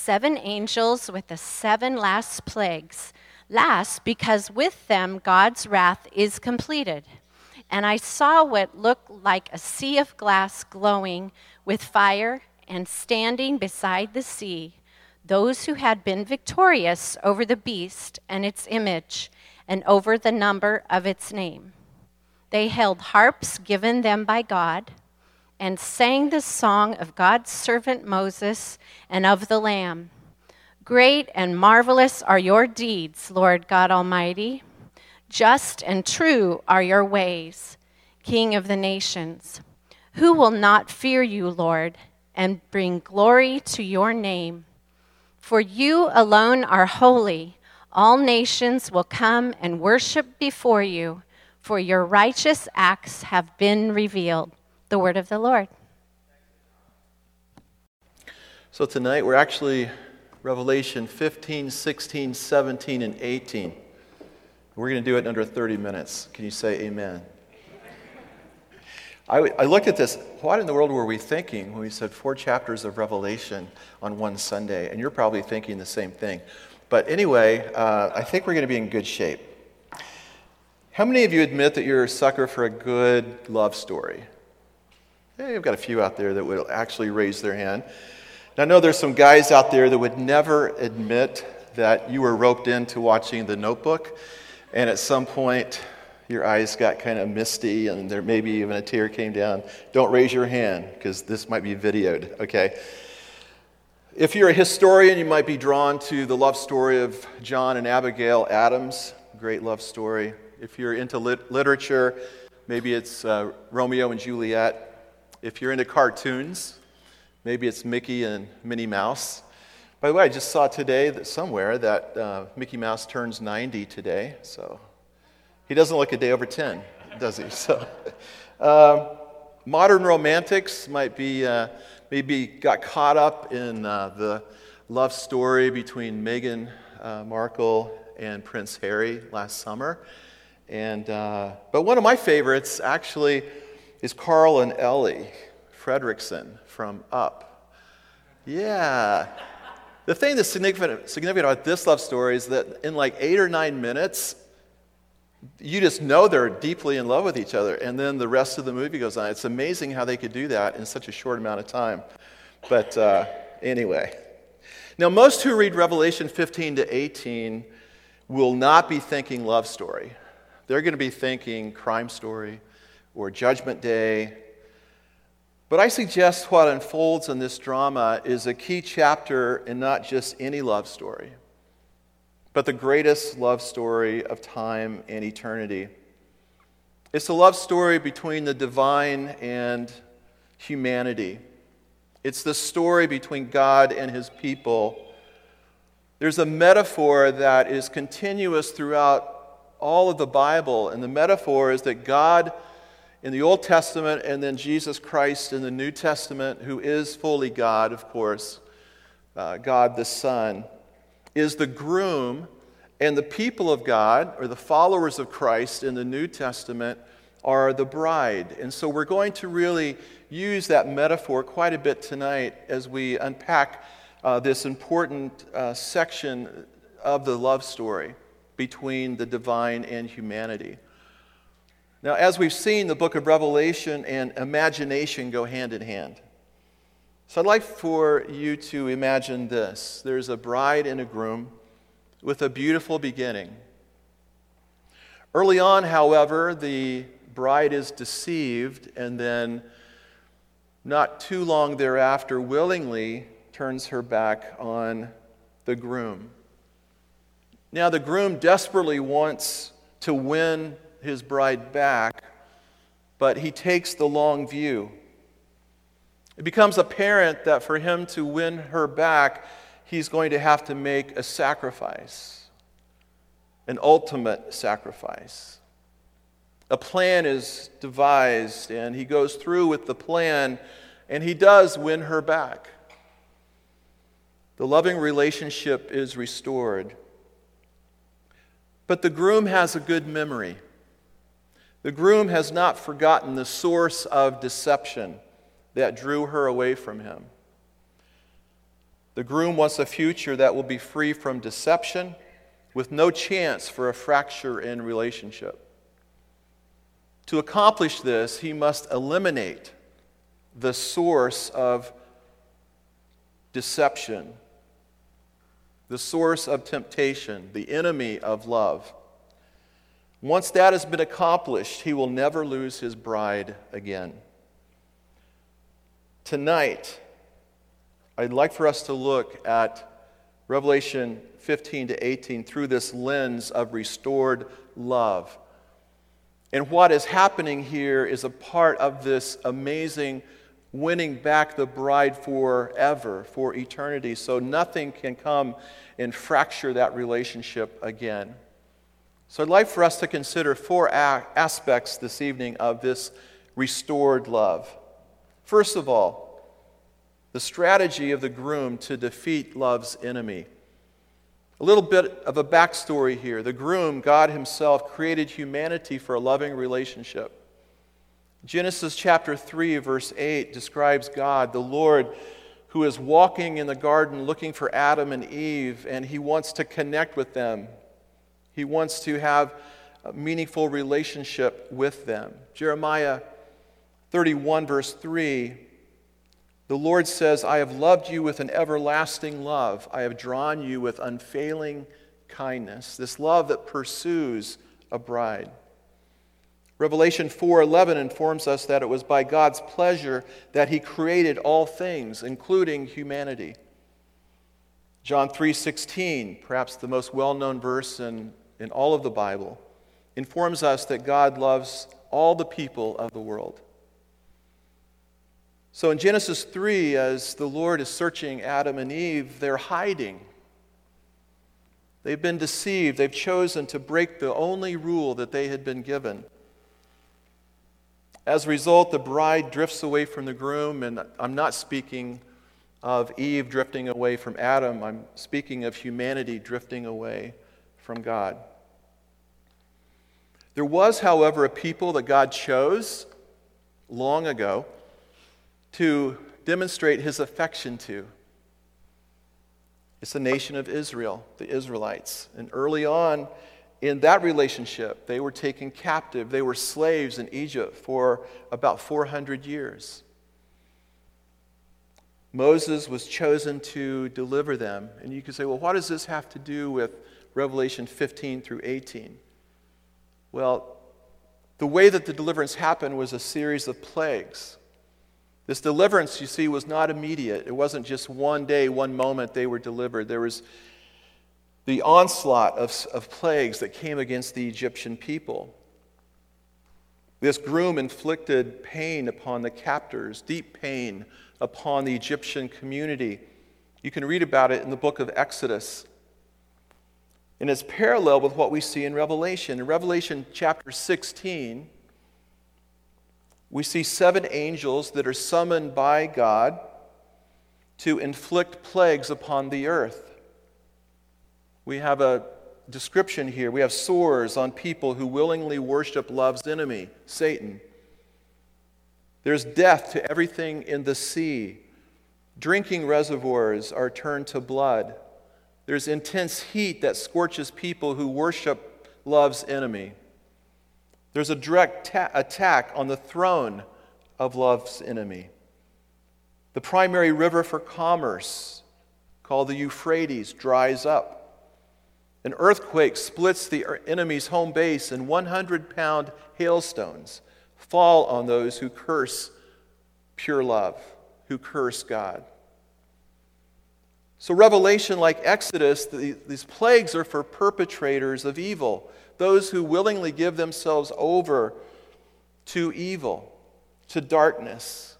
seven angels with the seven last plagues. Last, because with them God's wrath is completed. And I saw what looked like a sea of glass glowing with fire, and standing beside the sea, those who had been victorious over the beast and its image, and over the number of its name. They held harps given them by God and sang the song of God's servant Moses and of the Lamb. Great and marvelous are your deeds, Lord God Almighty. Just and true are your ways, King of the nations. Who will not fear you, Lord, and bring glory to your name? For you alone are holy. All nations will come and worship before you, for your righteous acts have been revealed. The word of the Lord. So tonight we're actually Revelation 15, 16, 17, and 18. We're going to do it in under 30 minutes. Can you say amen? I, I looked at this. What in the world were we thinking when we said four chapters of Revelation on one Sunday? And you're probably thinking the same thing. But anyway, uh, I think we're going to be in good shape. How many of you admit that you're a sucker for a good love story? Hey, I've got a few out there that would actually raise their hand. And I know there's some guys out there that would never admit that you were roped into watching The Notebook, and at some point your eyes got kind of misty and there maybe even a tear came down. Don't raise your hand because this might be videoed, okay? If you're a historian, you might be drawn to the love story of John and Abigail Adams, great love story. If you're into lit- literature, maybe it's uh, Romeo and Juliet. If you're into cartoons, maybe it's Mickey and Minnie Mouse. By the way, I just saw today that somewhere that uh, Mickey Mouse turns 90 today, so he doesn't look a day over 10, does he? So, uh, modern romantics might be uh, maybe got caught up in uh, the love story between Meghan uh, Markle and Prince Harry last summer, and uh, but one of my favorites actually is Carl and Ellie Fredricksen from Up. Yeah. The thing that's significant, significant about this love story is that in like eight or nine minutes, you just know they're deeply in love with each other. And then the rest of the movie goes on. It's amazing how they could do that in such a short amount of time. But uh, anyway. Now, most who read Revelation 15 to 18 will not be thinking love story. They're going to be thinking crime story or judgment day but I suggest what unfolds in this drama is a key chapter in not just any love story, but the greatest love story of time and eternity. It's a love story between the divine and humanity. It's the story between God and his people. There's a metaphor that is continuous throughout all of the Bible, and the metaphor is that God in the Old Testament and then Jesus Christ in the New Testament, who is fully God, of course, uh, God the Son, is the groom, and the people of God, or the followers of Christ in the New Testament, are the bride. And so we're going to really use that metaphor quite a bit tonight as we unpack uh, this important uh, section of the love story between the divine and humanity. Now, as we've seen, the book of Revelation and imagination go hand in hand. So I'd like for you to imagine this there's a bride and a groom with a beautiful beginning. Early on, however, the bride is deceived and then, not too long thereafter, willingly turns her back on the groom. Now, the groom desperately wants to win his bride back, but he takes the long view. It becomes apparent that for him to win her back, he's going to have to make a sacrifice, an ultimate sacrifice. A plan is devised, and he goes through with the plan, and he does win her back. The loving relationship is restored. But the groom has a good memory. The groom has not forgotten the source of deception that drew her away from him. The groom wants a future that will be free from deception, with no chance for a fracture in relationship. To accomplish this, he must eliminate the source of deception, the source of temptation, the enemy of love. Once that has been accomplished, he will never lose his bride again. Tonight, I'd like for us to look at Revelation 15 to 18 through this lens of restored love. And what is happening here is a part of this amazing winning back the bride forever, for eternity, so nothing can come and fracture that relationship again. So I'd like for us to consider four aspects this evening of this restored love. First of all, the strategy of the groom to defeat love's enemy. A little bit of a backstory here. The groom, God Himself, created humanity for a loving relationship. Genesis chapter 3, verse 8 describes God, the Lord, who is walking in the garden looking for Adam and Eve, and He wants to connect with them. He wants to have a meaningful relationship with them. Jeremiah 31, verse 3 the Lord says, I have loved you with an everlasting love. I have drawn you with unfailing kindness. This love that pursues a bride. Revelation 4:11 informs us that it was by God's pleasure that he created all things, including humanity. John 3:16, perhaps the most well-known verse in, in all of the Bible, informs us that God loves all the people of the world. So in Genesis 3, as the Lord is searching Adam and Eve, they're hiding. They've been deceived. They've chosen to break the only rule that they had been given. As a result, the bride drifts away from the groom, and I'm not speaking of Eve drifting away from Adam, I'm speaking of humanity drifting away from God. There was, however, a people that God chose long ago to demonstrate his affection to. It's the nation of Israel, the Israelites. And early on in that relationship, they were taken captive. They were slaves in Egypt for about 400 years. Moses was chosen to deliver them. And you could say, well, what does this have to do with Revelation 15 through 18? Well, the way that the deliverance happened was a series of plagues. This deliverance, you see, was not immediate. It wasn't just one day, one moment they were delivered. There was the onslaught of, of plagues that came against the Egyptian people. This groom inflicted pain upon the captors, deep pain upon the Egyptian community. You can read about it in the book of Exodus. And it's parallel with what we see in Revelation. In Revelation chapter 16, we see seven angels that are summoned by God to inflict plagues upon the earth. We have a description here. We have sores on people who willingly worship love's enemy, Satan. There's death to everything in the sea. Drinking reservoirs are turned to blood. There's intense heat that scorches people who worship love's enemy. There's a direct ta- attack on the throne of love's enemy. The primary river for commerce, called the Euphrates, dries up. An earthquake splits the er-, enemy's home base, and 100 pound hailstones fall on those who curse pure love, who curse God. So, Revelation, like Exodus, these plagues are for perpetrators of evil those who willingly give themselves over to evil, to darkness.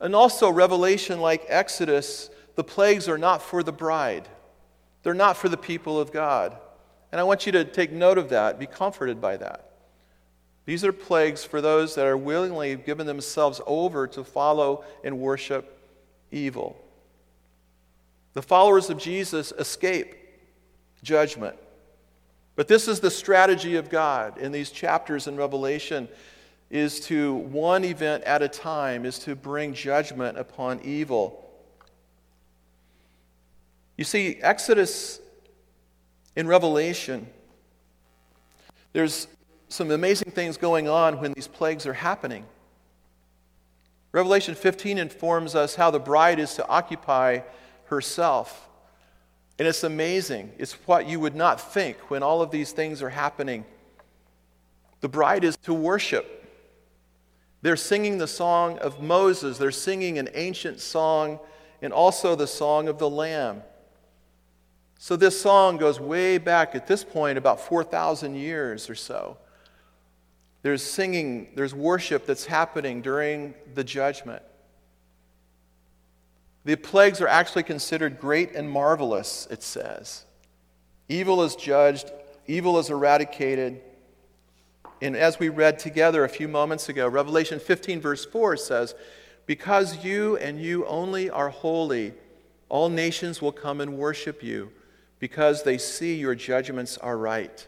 And also, Revelation, like Exodus, the plagues are not for the bride, they're not for the people of God. And I want you to take note of that, be comforted by that. These are plagues for those that are willingly given themselves over to follow and worship evil. The followers of Jesus escape judgment. But this is the strategy of God in these chapters in Revelation is to one event at a time is to bring judgment upon evil. You see, Exodus in Revelation, there's some amazing things going on when these plagues are happening. Revelation 15 informs us how the bride is to occupy herself. And it's amazing. It's what you would not think when all of these things are happening. The bride is to worship. They're singing the song of Moses, they're singing an ancient song, and also the song of the Lamb. So this song goes way back at this point, about 4,000 years or so. There's singing, there's worship that's happening during the judgment. The plagues are actually considered great and marvelous, it says. Evil is judged, evil is eradicated. And as we read together a few moments ago, Revelation 15, verse 4 says, Because you and you only are holy, all nations will come and worship you, because they see your judgments are right.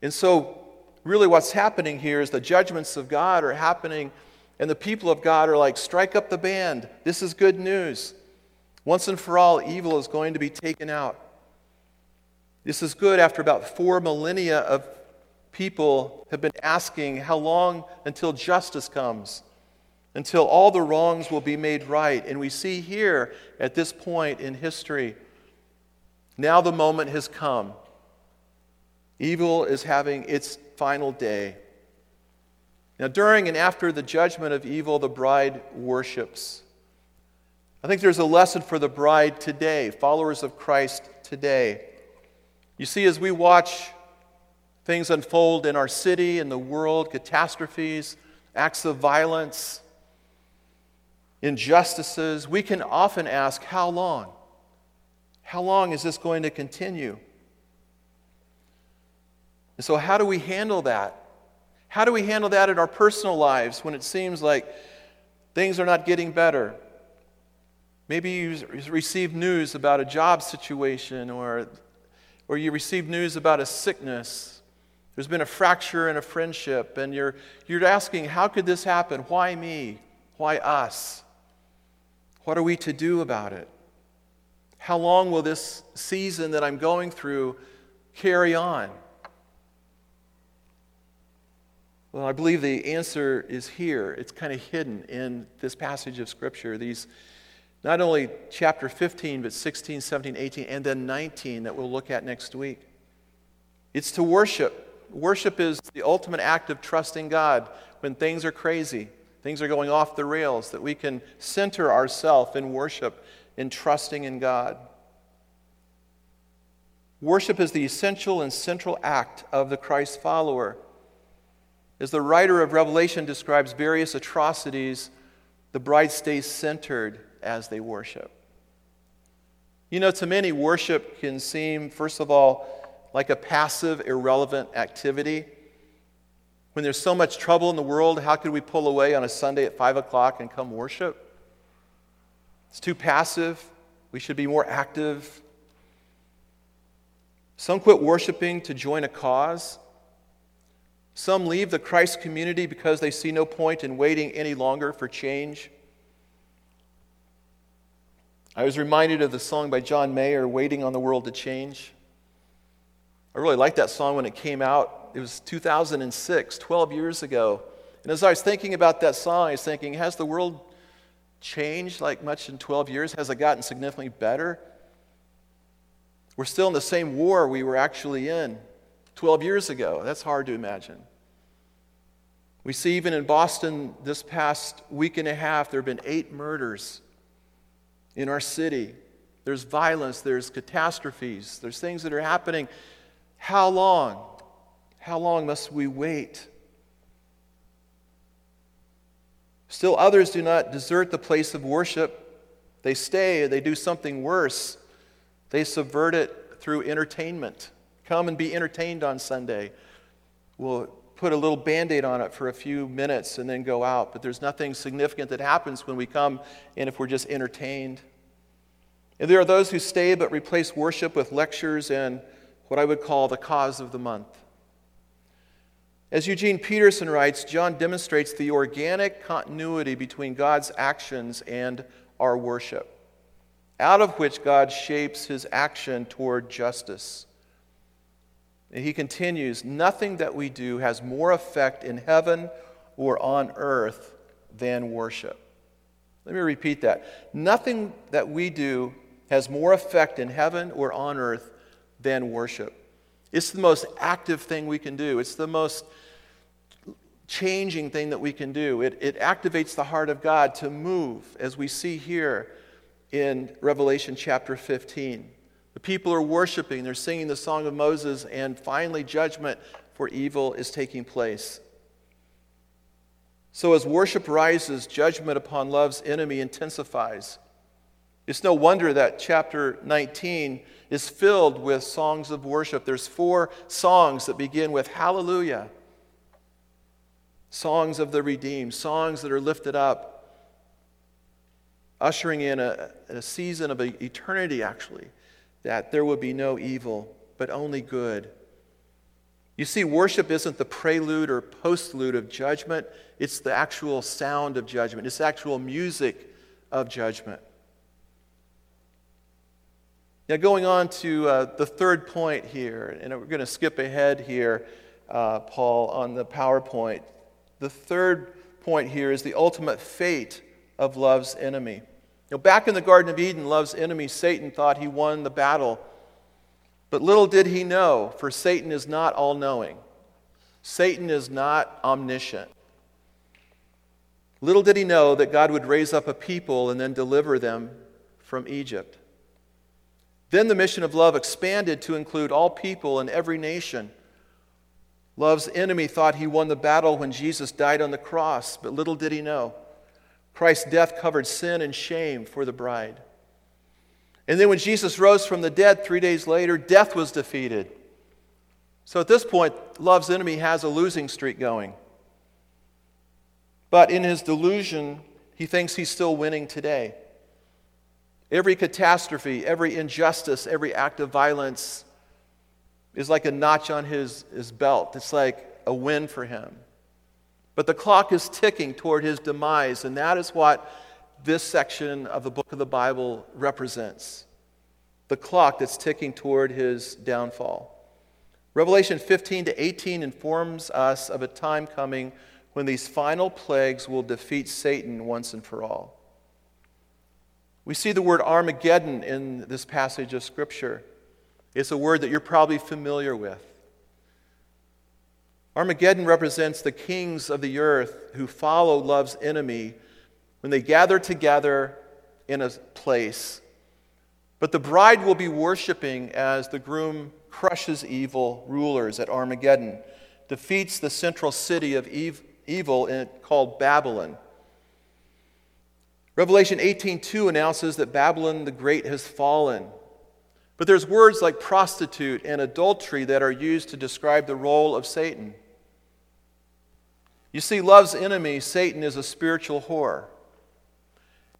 And so, really, what's happening here is the judgments of God are happening and the people of God are like, strike up the band. This is good news. Once and for all, evil is going to be taken out. This is good after about four millennia of people have been asking how long until justice comes, until all the wrongs will be made right. And we see here at this point in history, now the moment has come. Evil is having its final day. Now, during and after the judgment of evil, the bride worships. I think there's a lesson for the bride today, followers of Christ today. You see, as we watch things unfold in our city, in the world, catastrophes, acts of violence, injustices, we can often ask, How long? How long is this going to continue? And so, how do we handle that? How do we handle that in our personal lives when it seems like things are not getting better? Maybe you receive news about a job situation or, or you receive news about a sickness. There's been a fracture in a friendship, and you're, you're asking, How could this happen? Why me? Why us? What are we to do about it? How long will this season that I'm going through carry on? Well, I believe the answer is here. It's kind of hidden in this passage of Scripture. These, not only chapter 15, but 16, 17, 18, and then 19 that we'll look at next week. It's to worship. Worship is the ultimate act of trusting God when things are crazy, things are going off the rails, that we can center ourselves in worship, in trusting in God. Worship is the essential and central act of the Christ follower. As the writer of Revelation describes various atrocities, the bride stays centered as they worship. You know, to many, worship can seem, first of all, like a passive, irrelevant activity. When there's so much trouble in the world, how could we pull away on a Sunday at 5 o'clock and come worship? It's too passive. We should be more active. Some quit worshiping to join a cause. Some leave the Christ community because they see no point in waiting any longer for change. I was reminded of the song by John Mayer, Waiting on the World to Change. I really liked that song when it came out. It was 2006, 12 years ago. And as I was thinking about that song, I was thinking, has the world changed like much in 12 years? Has it gotten significantly better? We're still in the same war we were actually in 12 years ago. That's hard to imagine. We see even in Boston this past week and a half, there have been eight murders in our city. There's violence, there's catastrophes, there's things that are happening. How long? How long must we wait? Still, others do not desert the place of worship. They stay, they do something worse. They subvert it through entertainment. Come and be entertained on Sunday. We'll put a little band aid on it for a few minutes and then go out. But there's nothing significant that happens when we come and if we're just entertained. And there are those who stay but replace worship with lectures and what I would call the cause of the month. As Eugene Peterson writes, John demonstrates the organic continuity between God's actions and our worship. out of which God shapes his action toward justice. And he continues Nothing that we do has more effect in heaven or on earth than worship. Let me repeat that. Nothing that we do has more effect in heaven or on earth than worship. It's the most active thing we can do, it's the most changing thing that we can do. It, it activates the heart of God to move, as we see here in Revelation chapter 15. People are worshiping, they're singing the song of Moses, and finally, judgment for evil is taking place. So, as worship rises, judgment upon love's enemy intensifies. It's no wonder that chapter 19 is filled with songs of worship. There's four songs that begin with hallelujah. Songs of the redeemed, songs that are lifted up, ushering in a, a season of eternity, actually, that there will be no evil, but only good. You see, worship isn't the prelude or postlude of judgment, it's the actual sound of judgment, it's actual music of judgment. Now, going on to uh, the third point here, and we're going to skip ahead here, uh, Paul, on the PowerPoint. The third point here is the ultimate fate of love's enemy. Now, back in the Garden of Eden, love's enemy, Satan, thought he won the battle. But little did he know, for Satan is not all knowing, Satan is not omniscient. Little did he know that God would raise up a people and then deliver them from Egypt. Then the mission of love expanded to include all people in every nation. Love's enemy thought he won the battle when Jesus died on the cross, but little did he know. Christ's death covered sin and shame for the bride. And then when Jesus rose from the dead three days later, death was defeated. So at this point, love's enemy has a losing streak going. But in his delusion, he thinks he's still winning today. Every catastrophe, every injustice, every act of violence is like a notch on his, his belt. It's like a win for him. But the clock is ticking toward his demise, and that is what this section of the book of the Bible represents the clock that's ticking toward his downfall. Revelation 15 to 18 informs us of a time coming when these final plagues will defeat Satan once and for all. We see the word Armageddon in this passage of Scripture. It's a word that you're probably familiar with. Armageddon represents the kings of the earth who follow love's enemy when they gather together in a place. But the bride will be worshiping as the groom crushes evil rulers at Armageddon, defeats the central city of evil called Babylon. Revelation 18:2 announces that Babylon the Great has fallen. But there's words like prostitute and adultery that are used to describe the role of Satan. You see, love's enemy, Satan, is a spiritual whore.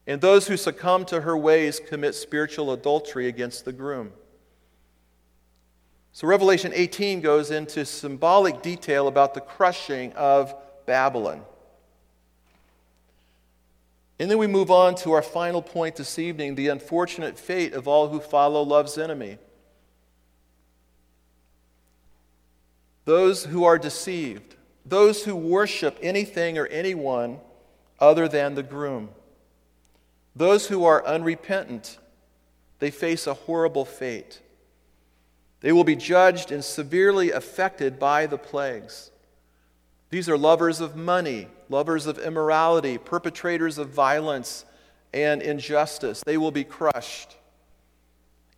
And those who succumb to her ways commit spiritual adultery against the groom. So, Revelation 18 goes into symbolic detail about the crushing of Babylon. And then we move on to our final point this evening the unfortunate fate of all who follow love's enemy. Those who are deceived, those who worship anything or anyone other than the groom, those who are unrepentant, they face a horrible fate. They will be judged and severely affected by the plagues. These are lovers of money, lovers of immorality, perpetrators of violence and injustice. They will be crushed.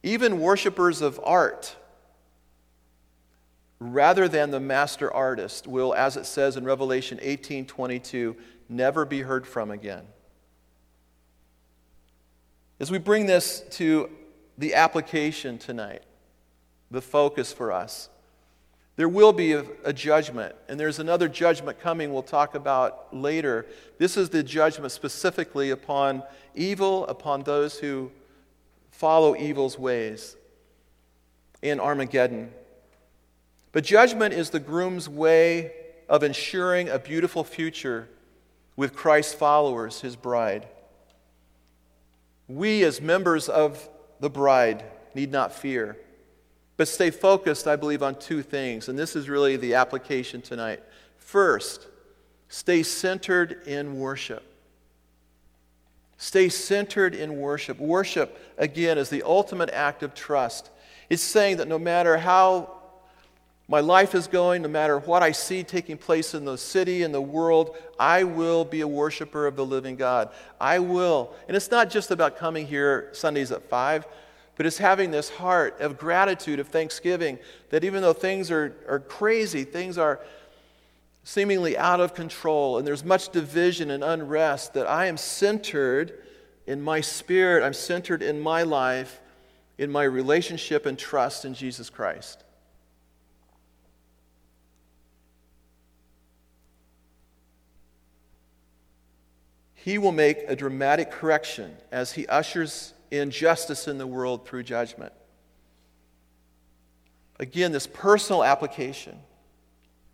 Even worshippers of art, rather than the master artist, will, as it says in Revelation 18 22, never be heard from again. As we bring this to the application tonight, the focus for us, there will be a, a, judgment, and there's another judgment coming we'll talk about later. This is the judgment specifically upon evil, upon those who follow evil's ways in Armageddon. But judgment is the groom's way of ensuring a beautiful future with Christ's followers, his bride. We, as members of the bride, need not fear, but stay focused, I believe, on two things. And this is really the application tonight. First, stay centered in worship. Stay centered in worship. Worship, again, is the ultimate act of trust. It's saying that no matter how my life is going, no matter what I see taking place in the city and the world, I will be a worshiper of the living God. I will. And it's not just about coming here Sundays at 5, but it's having this heart of gratitude, of thanksgiving, that even though things are, are crazy, things are seemingly out of control, and there's much division and unrest, that I am centered in my spirit, I'm centered in my life, in my relationship and trust in Jesus Christ. He will make a dramatic correction as he ushers in justice in the world through judgment. Again, this personal application.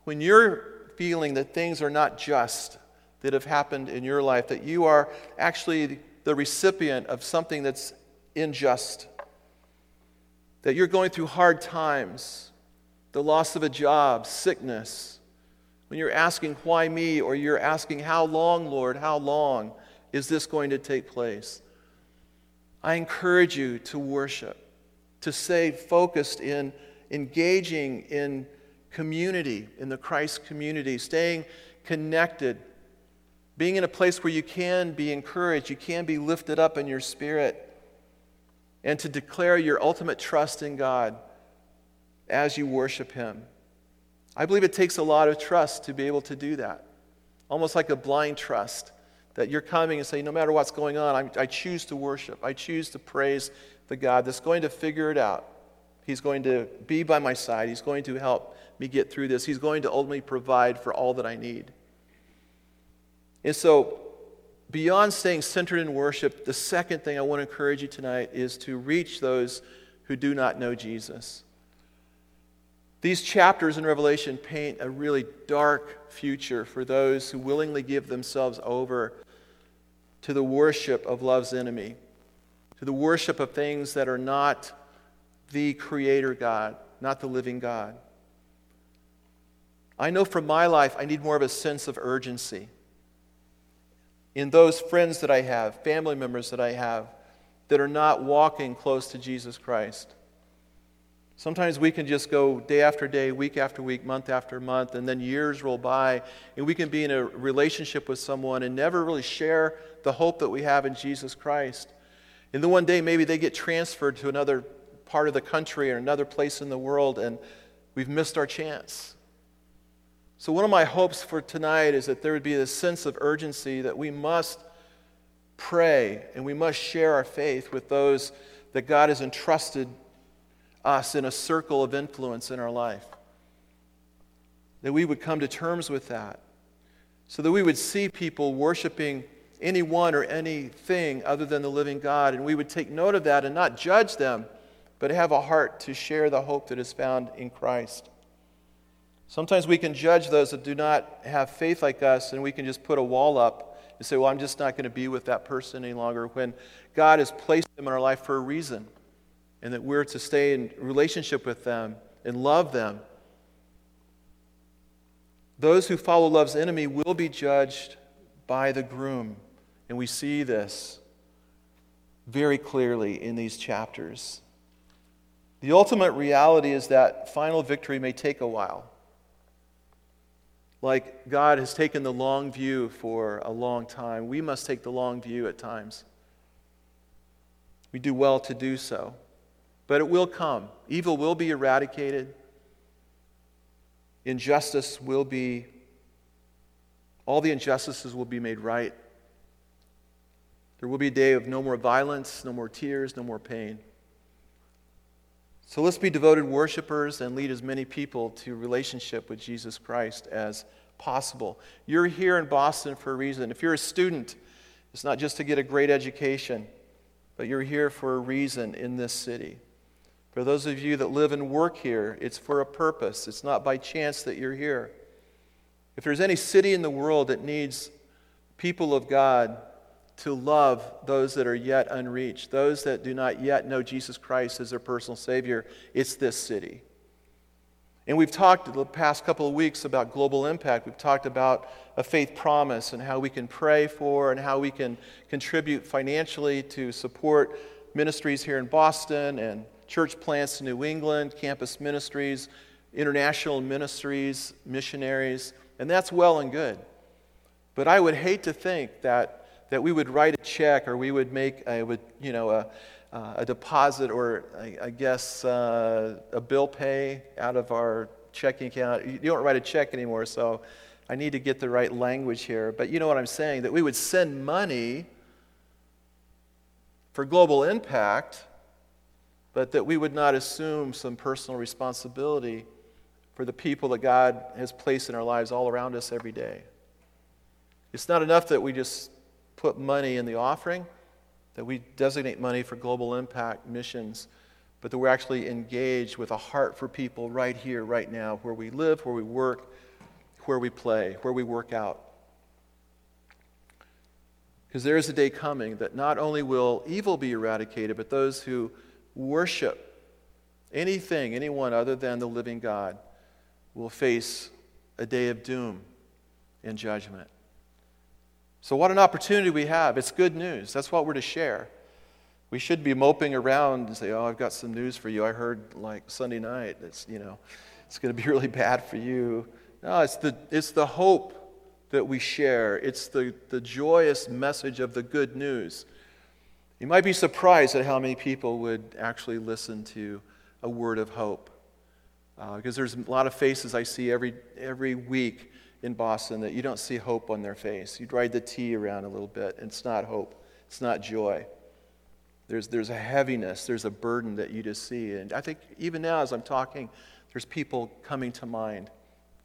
When you're feeling that things are not just that have happened in your life, that you are actually the recipient of something that's unjust, that you're going through hard times, the loss of a job, sickness, when you're asking, why me? Or you're asking, how long, Lord? How long is this going to take place? I encourage you to worship, to stay focused in engaging in community, in the Christ community, staying connected, being in a place where you can be encouraged, you can be lifted up in your spirit, and to declare your ultimate trust in God as you worship Him. I believe it takes a lot of trust to be able to do that. Almost like a blind trust that you're coming and saying, no matter what's going on, I, I choose to worship. I choose to praise the God that's going to figure it out. He's going to be by my side. He's going to help me get through this. He's going to ultimately provide for all that I need. And so, beyond staying centered in worship, the second thing I want to encourage you tonight is to reach those who do not know Jesus. These chapters in Revelation paint a really dark future for those who willingly give themselves over to the worship of love's enemy, to the worship of things that are not the Creator God, not the living God. I know from my life I need more of a sense of urgency in those friends that I have, family members that I have, that are not walking close to Jesus Christ. Sometimes we can just go day after day, week after week, month after month, and then years roll by, and we can be in a relationship with someone and never really share the hope that we have in Jesus Christ. And then one day, maybe they get transferred to another part of the country or another place in the world, and we've missed our chance. So, one of my hopes for tonight is that there would be a sense of urgency that we must pray and we must share our faith with those that God has entrusted us in a circle of influence in our life. That we would come to terms with that. So that we would see people worshiping anyone or anything other than the living God. And we would take note of that and not judge them, but have a heart to share the hope that is found in Christ. Sometimes we can judge those that do not have faith like us, and we can just put a wall up and say, Well, I'm just not going to be with that person any longer, when God has placed them in our life for a reason and that we're to stay in relationship with them and love them. Those who follow love's enemy will be judged by the groom. And we see this very clearly in these chapters. The ultimate reality is that final victory may take a while. Like God has taken the long view for a long time, we must take the long view at times. We do well to do so. But it will come. Evil will be eradicated. Injustice will be, all the injustices will be made right. There will be a day of no more violence, no more tears, no more pain. So let's be devoted worshipers and lead as many people to relationship with Jesus Christ as possible. You're here in Boston for a reason. If you're a student, it's not just to get a great education, but you're here for a reason in this city. For those of you that live and work here, it's for a purpose. It's not by chance that you're here. If there's any city in the world that needs people of God to love those that are yet unreached, those that do not yet know Jesus Christ as their personal Savior. It's this city. And we've talked the past couple of weeks about global impact. We've talked about a faith promise and how we can pray for and how we can contribute financially to support ministries here in Boston and church plants in New England, campus ministries, international ministries, missionaries, and that's well and good. But I would hate to think that, that we would write a check or we would make a, would, you know, a, a deposit or, I, I guess, uh, a bill pay out of our checking account. You don't write a check anymore, so I need to get the right language here. But you know what I'm saying? That we would send money for global impact, but that we would not assume some personal responsibility for the people that God has placed in our lives all around us every day. It's not enough that we just put money in the offering, that we designate money for global impact missions, but that we're actually engaged with a heart for people right here, right now, where we live, where we work, where we play, where we work out. Because there is a day coming that not only will evil be eradicated, but those who worship anything, anyone other than the living God, will face a day of doom and judgment. So, what an opportunity we have. It's good news. That's what we're to share. We should be moping around and say, Oh, I've got some news for you. I heard like Sunday night. It's, you know, it's going to be really bad for you. No, it's the, it's the hope that we share, it's the, the joyous message of the good news. You might be surprised at how many people would actually listen to a word of hope. Uh, because there's a lot of faces I see every, every week in Boston that you don't see hope on their face. You'd ride the T around a little bit, and it's not hope, it's not joy. There's, there's a heaviness, there's a burden that you just see. And I think even now, as I'm talking, there's people coming to mind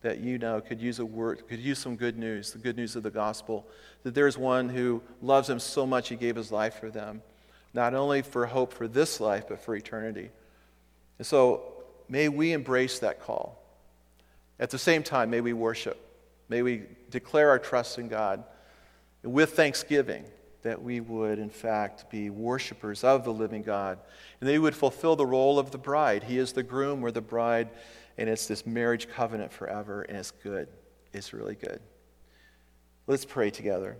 that you know could use a word, could use some good news, the good news of the gospel. That there's one who loves them so much he gave his life for them, not only for hope for this life, but for eternity. And so may we embrace that call. At the same time, may we worship. May we declare our trust in God with thanksgiving that we would, in fact, be worshipers of the living God. And they would fulfill the role of the bride. He is the groom, we're the bride, and it's this marriage covenant forever, and it's good. It's really good. Let's pray together.